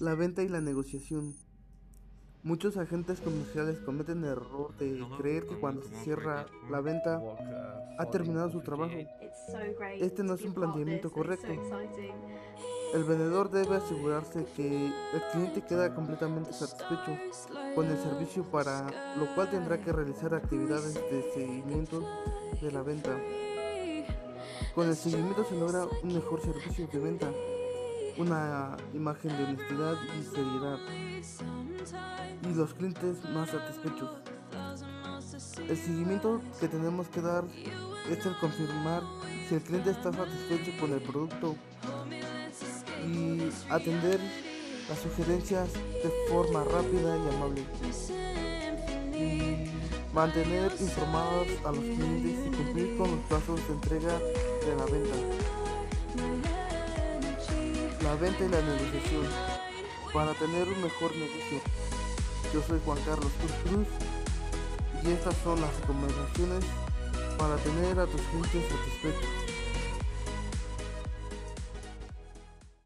La venta y la negociación. Muchos agentes comerciales cometen el error de creer que cuando se cierra la venta ha terminado su trabajo. Este no es un planteamiento correcto. El vendedor debe asegurarse que el cliente queda completamente satisfecho con el servicio para lo cual tendrá que realizar actividades de seguimiento de la venta. Con el seguimiento se logra un mejor servicio de venta, una imagen de honestidad y seriedad y los clientes más satisfechos. El seguimiento que tenemos que dar es el confirmar si el cliente está satisfecho con el producto y atender las sugerencias de forma rápida y amable. Y mantener informados a los clientes y cumplir con los plazos de entrega de la venta. La venta y la negociación para tener un mejor negocio. Yo soy Juan Carlos Cruz y estas son las recomendaciones para tener a tus clientes satisfechos.